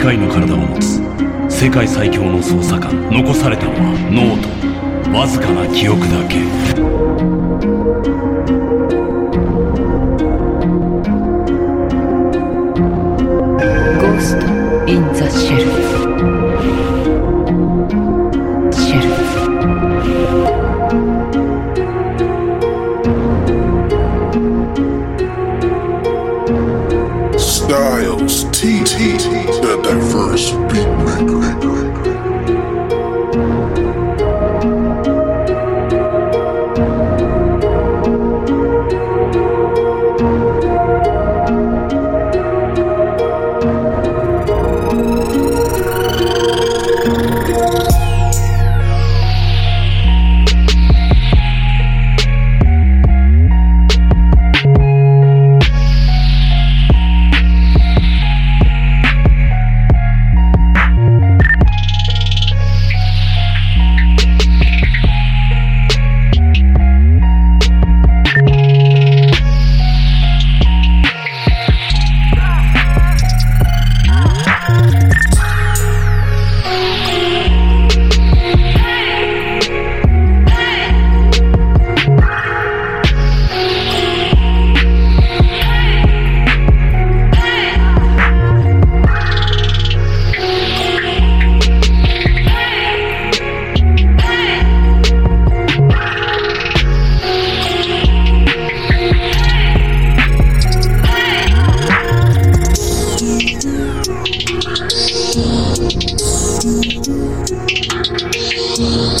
械の体を持つ世界最強の捜査官残されたのは脳とわずかな記憶だけ。ゴースト・イン・ザ・シェルシェル Stylez T T the diverse beat maker.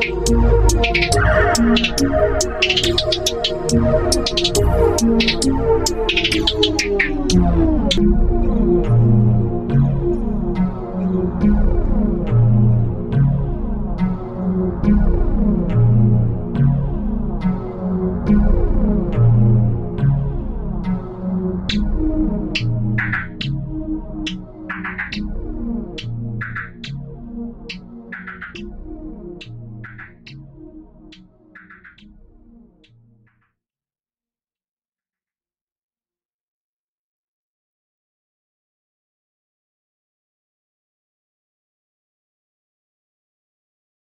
Thank you.